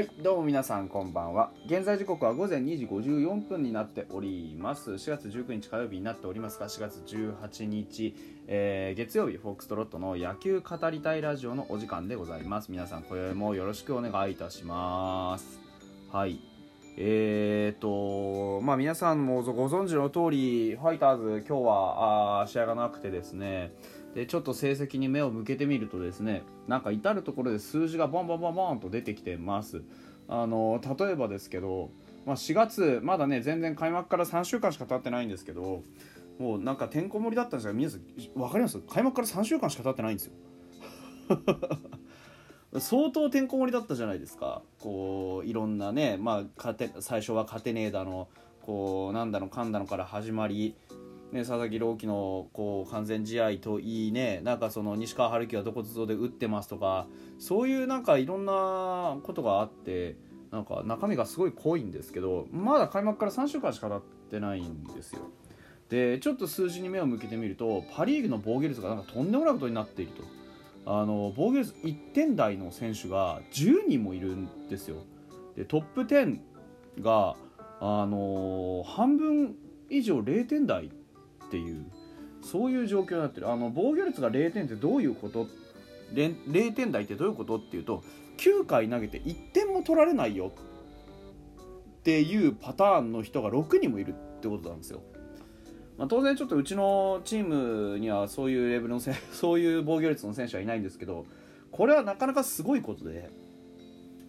はいどうも皆さんこんばんは。現在時刻は午前2時54分になっております。4月19日火曜日になっておりますが4月18日、えー、月曜日フォックストロットの野球語りたいラジオのお時間でございます。皆さん今宵もよろしくお願いいたします。はい。えーとまあ皆さんもご存知の通りファイターズ今日はあ試合がなくてですね。でちょっと成績に目を向けてみるとですねなんか至る所で数字がボンボンボンボンと出てきてます。あの例えばですけど、まあ、4月まだね全然開幕から3週間しか経ってないんですけどもうなんかてんこ盛りだったんですが皆さん分かります？開幕から3週間しか経ってないんですよ。相当てんこ盛りだったじゃないですか。こういろんなね、まあ、最初は勝てねえだのこうなんだのかんだのから始まりね、佐々木朗希のこう完全試合といいねなんかその西川春樹はどこぞで打ってますとかそういうなんかいろんなことがあってなんか中身がすごい濃いんですけどまだ開幕から3週間しか経ってないんですよ。でちょっと数字に目を向けてみるとパ・リーグの防御率がなんかとんでもないことになっていると。あの防御率1点台の選手が10人もいるんですよ。でトップ10があの半分以上0点台っていうそういう状況になってる。あの防御率が0点ってどういうこと？0, 0点台ってどういうことっていうと9回投げて1点も取られないよっていうパターンの人が6人もいるってことなんですよ。まあ、当然ちょっとうちのチームにはそういうレベルのせ そういう防御率の選手はいないんですけどこれはなかなかすごいことで、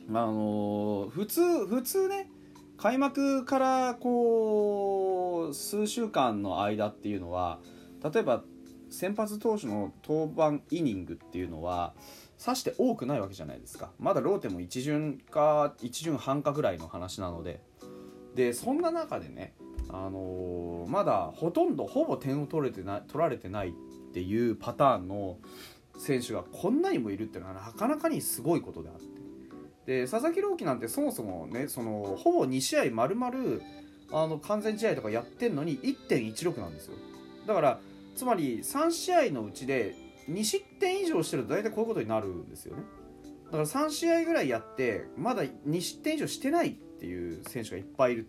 あのー、普通普通ね開幕からこう数週間の間っていうのは例えば先発投手の登板イニングっていうのはさして多くないわけじゃないですか。まだローテも1巡か1巡半かぐらいの話なので。でそんな中でね、あのー、まだほとんどほぼ点を取れてない取られてないっていうパターンの選手がこんなにもいるっていうのはなかなかにすごいことであって。で佐々木朗希なんてそもそもねそのほぼ2試合丸々あの完全試合とかやってんのに1.16なんですよ。だからつまり3試合のうちで2失点以上してると大体こういうことになるんですよね。だから3試合ぐらいやってまだ2失点以上してないっていう選手がいっぱいいる、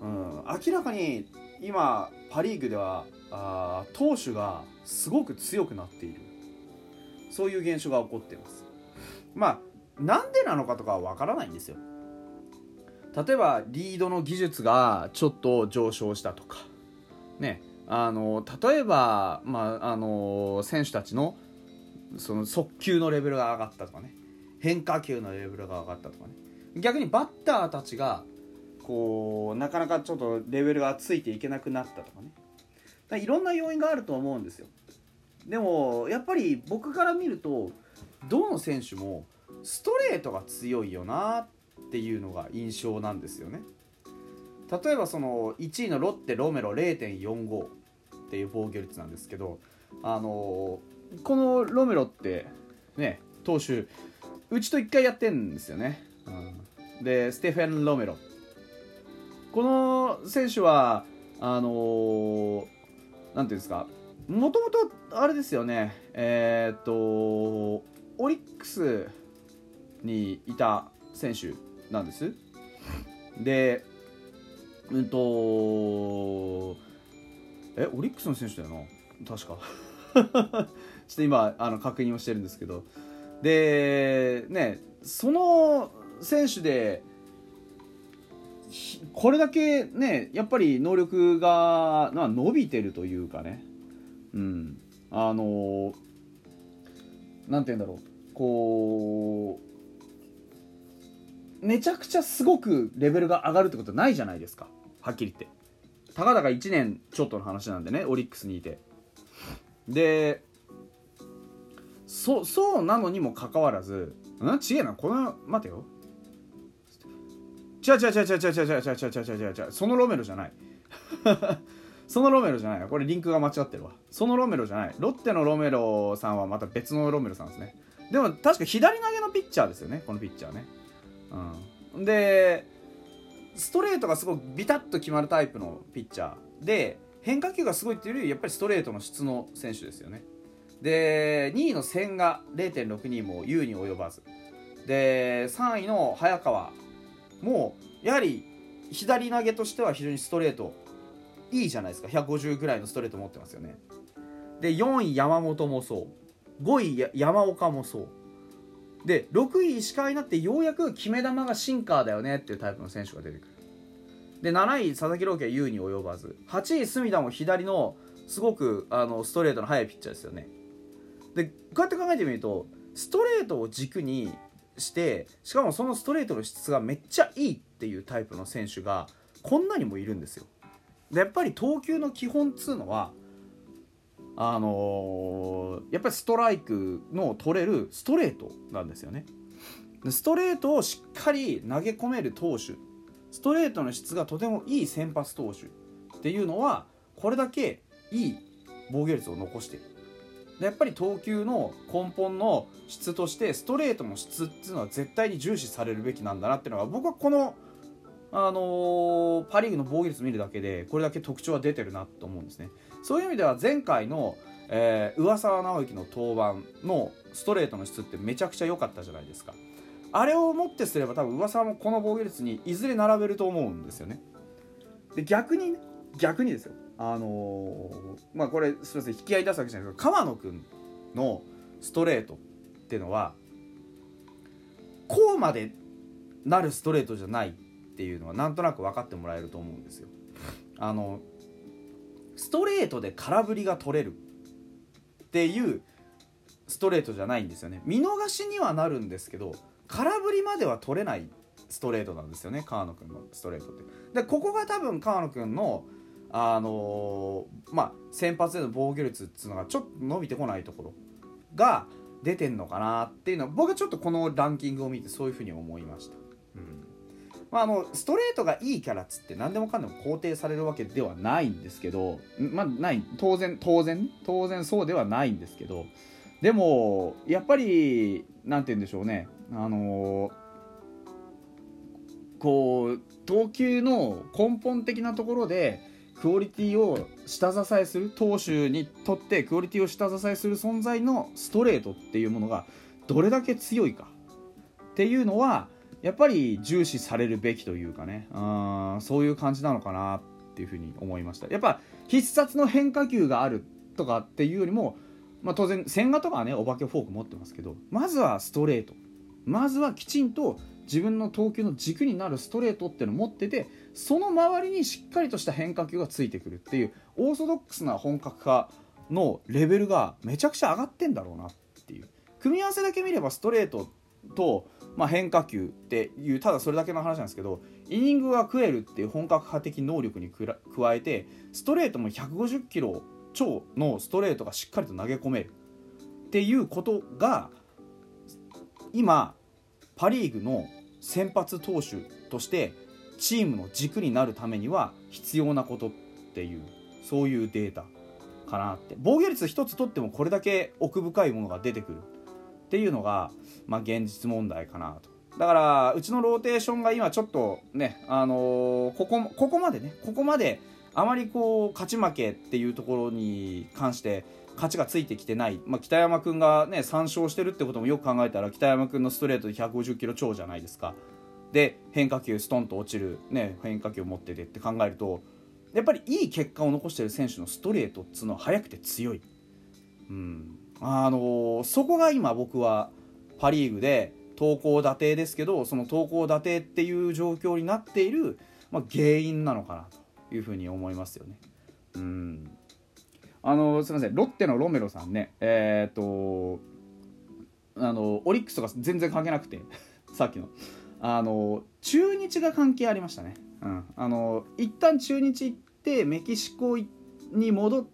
うん、明らかに今パ・リーグではあ投手がすごく強くなっている。そういう現象が起こっています。まあなんでなのかとかはわからないんですよ。例えばリードの技術がちょっと上昇したとか。ね。あの例えば、まあ、あの選手たちのその速球のレベルが上がったとかね。変化球のレベルが上がったとかね。逆にバッターたちがこうなかなかちょっとレベルがついていけなくなったとかね。いろんな要因があると思うんですよ。でもやっぱり僕から見るとどの選手もストレートが強いよなっていうのが印象なんですよね。例えばその1位のロッテロメロ0.45っていう防御率なんですけどあのこのロメロってね投手うちと1回やってんですよね、うん、でステフェン・ロメロ。この選手はあのなんていうんですかもともとあれですよねえー、っとオリックスにいた選手なんです。で、うんと、え、オリックスの選手だよな、確か。ちょっと今、あの確認をしてるんですけど、で、ね、その選手で、これだけね、やっぱり能力が伸びてるというかね、うん、あの、なんて言うんだろう、こう、めちゃくちゃすごくレベルが上がるってことないじゃないですか。はっきり言って。たかだか1年ちょっとの話なんでね。オリックスにいて。でそそうなのにもかかわらずん？ちげえなこの待てよ。違う違う違う違う違う違う違う違う違う違うそのロメロじゃない。そのロメロじゃないこれリンクが間違ってるわ。そのロメロじゃない。ロッテのロメロさんはまた別のロメロさんですね。でも確か左投げのピッチャーですよね。このピッチャーね。うん、でストレートがすごくビタッと決まるタイプのピッチャーで変化球がすごいっていうよりやっぱりストレートの質の選手ですよね。で2位の千が0.62も優に及ばず。で3位の早川もうやはり左投げとしては非常にストレートいいじゃないですか。150ぐらいのストレート持ってますよね。で4位山本もそう。5位山岡もそう。で6位石川になってようやく決め球がシンカーだよねっていうタイプの選手が出てくる。で7位佐々木朗希は優に及ばず。8位隅田も左のすごくあのストレートの速いピッチャーですよね。でこうやって考えてみるとストレートを軸にしてしかもそのストレートの質がめっちゃいいっていうタイプの選手がこんなにもいるんですよ。でやっぱり投球の基本っつうのはあのー、やっぱりストライクの取れるストレートなんですよね。ストレートをしっかり投げ込める投手ストレートの質がとてもいい先発投手っていうのはこれだけいい防御率を残している。やっぱり投球の根本の質としてストレートの質っていうのは絶対に重視されるべきなんだなっていうのが僕はこの、あのー、パ・リーグの防御率見るだけでこれだけ特徴は出てるなと思うんですね。そういう意味では前回の、えー、上沢直之の登板のストレートの質ってめちゃくちゃ良かったじゃないですか。あれをもってすれば多分上沢もこの防御率にいずれ並べると思うんですよね。で逆に逆にですよ。あの、まあこれすみません。引き合い出すわけじゃないですけど川野君のストレートっていうのはこうまでなるストレートじゃないっていうのはなんとなく分かってもらえると思うんですよ。あのストレートで空振りが取れるっていうストレートじゃないんですよね。見逃しにはなるんですけど空振りまでは取れないストレートなんですよね川野君のストレートって。でここが多分川野君のあのー、まあ先発での防御率っていうのがちょっと伸びてこないところが出てんのかなっていうのは僕はちょっとこのランキングを見てそういうふうに思いました。うんまあ、あのストレートがいいキャラっつって何でもかんでも肯定されるわけではないんですけど、まあ、ない当然当然当然そうではないんですけどでもやっぱり何て言うんでしょうねあのー、こう投球の根本的なところでクオリティを下支えする投手にとってクオリティを下支えする存在のストレートっていうものがどれだけ強いか。っていうのはやっぱり重視されるべきというかね。あそういう感じなのかなっていうふうに思いました。やっぱ必殺の変化球があるとかっていうよりも、まあ、当然千賀とかはねお化けフォーク持ってますけどまずはストレート。まずはきちんと自分の投球の軸になるストレートっていうのを持っててその周りにしっかりとした変化球がついてくるっていうオーソドックスな本格化のレベルがめちゃくちゃ上がってんだろうなっていう。組み合わせだけ見ればストレートと、まあ、変化球っていうただそれだけの話なんですけどイニングが食えるっていう本格派的能力に加えてストレートも150キロ超のストレートがしっかりと投げ込めるっていうことが今パ・リーグの先発投手としてチームの軸になるためには必要なことっていうそういうデータかなって。防御率1つ取ってもこれだけ奥深いものが出てくるっていうのが、まあ、現実問題かなと。だからうちのローテーションが今ちょっとね、あのー、ここここまでねここまであまりこう勝ち負けっていうところに関して勝ちがついてきてない、まあ、北山君がね3勝してるってこともよく考えたら北山君のストレートで150キロ超じゃないですか。で変化球ストンと落ちる、ね、変化球を持っててって考えるとやっぱりいい結果を残してる選手のストレートっつうのは速くて強い、うん。あのー、そこが今僕はパ・リーグで投稿打定ですけどその投稿打定っていう状況になっている、まあ、原因なのかなというふうに思いますよね。うん。あのすみません。ロッテのロメロさんね。えー、っとあのオリックスとか全然関係なくて さっきの。あの中日が関係ありましたね、うん、あの一旦中日行ってメキシコに戻っ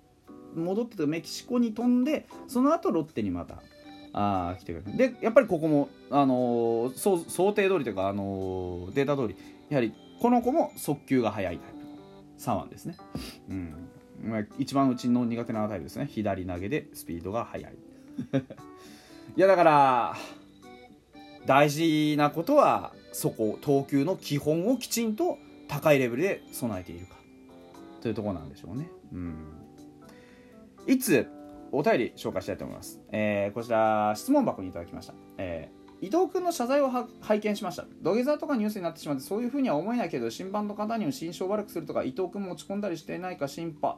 戻ってメキシコに飛んでその後ロッテにまたあ来てくれる。でやっぱりここも、あの想定通りというか、あのデータ通りやはりこの子も速球が速いタイプ左腕ですね、うん、一番うちの苦手なタイプですね。左投げでスピードが速い。いやだから大事なことはそこ投球の基本をきちんと高いレベルで備えているかというところなんでしょうね。うん。いつお便り紹介したいと思います。えー、こちら質問箱にいただきました。えー、伊藤君の謝罪を拝見しました土下座とかニュースになってしまってそういうふうには思えないけど審判の方にも心証を悪くするとか伊藤君も落ち込んだりしていないか心配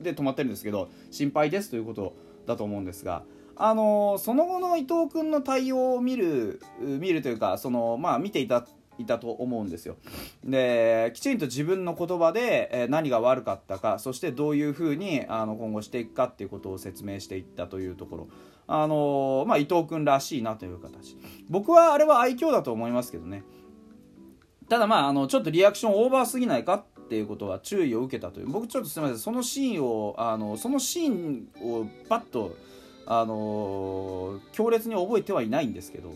で止まってるんですけど心配ですということだと思うんですがあのその後の伊藤君の対応を見る見るというかその、まあ、見ていたいたと思うんですよ。できちんと自分の言葉で、え何が悪かったかそしてどういうふうにあの今後していくかっていうことを説明していったというところ。あのまあ、伊藤君らしいなという形。僕はあれは愛嬌だと思いますけどね。ただまああのちょっとリアクションオーバーすぎないかっていうことは注意を受けたという。僕ちょっとすみません。そのシーンをあのそのシーンをパッとあの強烈に覚えてはいないんですけど。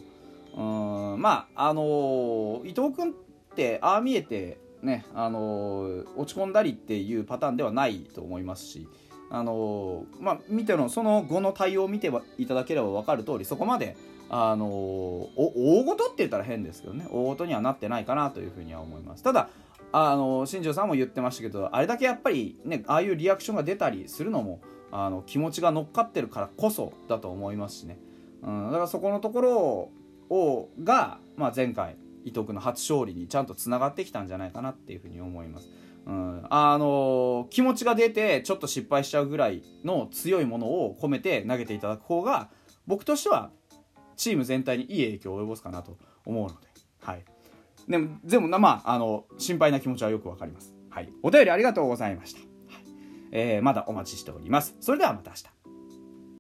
うんまああの伊藤君ってああ見えてねあの落ち込んだりっていうパターンではないと思いますしあのまあ見てのその後の対応を見ていただければ分かる通りそこまであの大事って言ったら変ですけどね大事にはなってないかなというふうには思います。ただあの新庄さんも言ってましたけどあれだけやっぱりねああいうリアクションが出たりするのもあの気持ちが乗っかってるからこそだと思いますしね、うん、だからそこのところをが、まあ、前回伊藤君の初勝利にちゃんとつながってきたんじゃないかなっていうふうに思います。うん、あの気持ちが出てちょっと失敗しちゃうぐらいの強いものを込めて投げていただく方が僕としてはチーム全体にいい影響を及ぼすかなと思うので、はい、でもでもまああの心配な気持ちはよくわかります、はい、お便りありがとうございました、えー、まだお待ちしております。それではまた明日。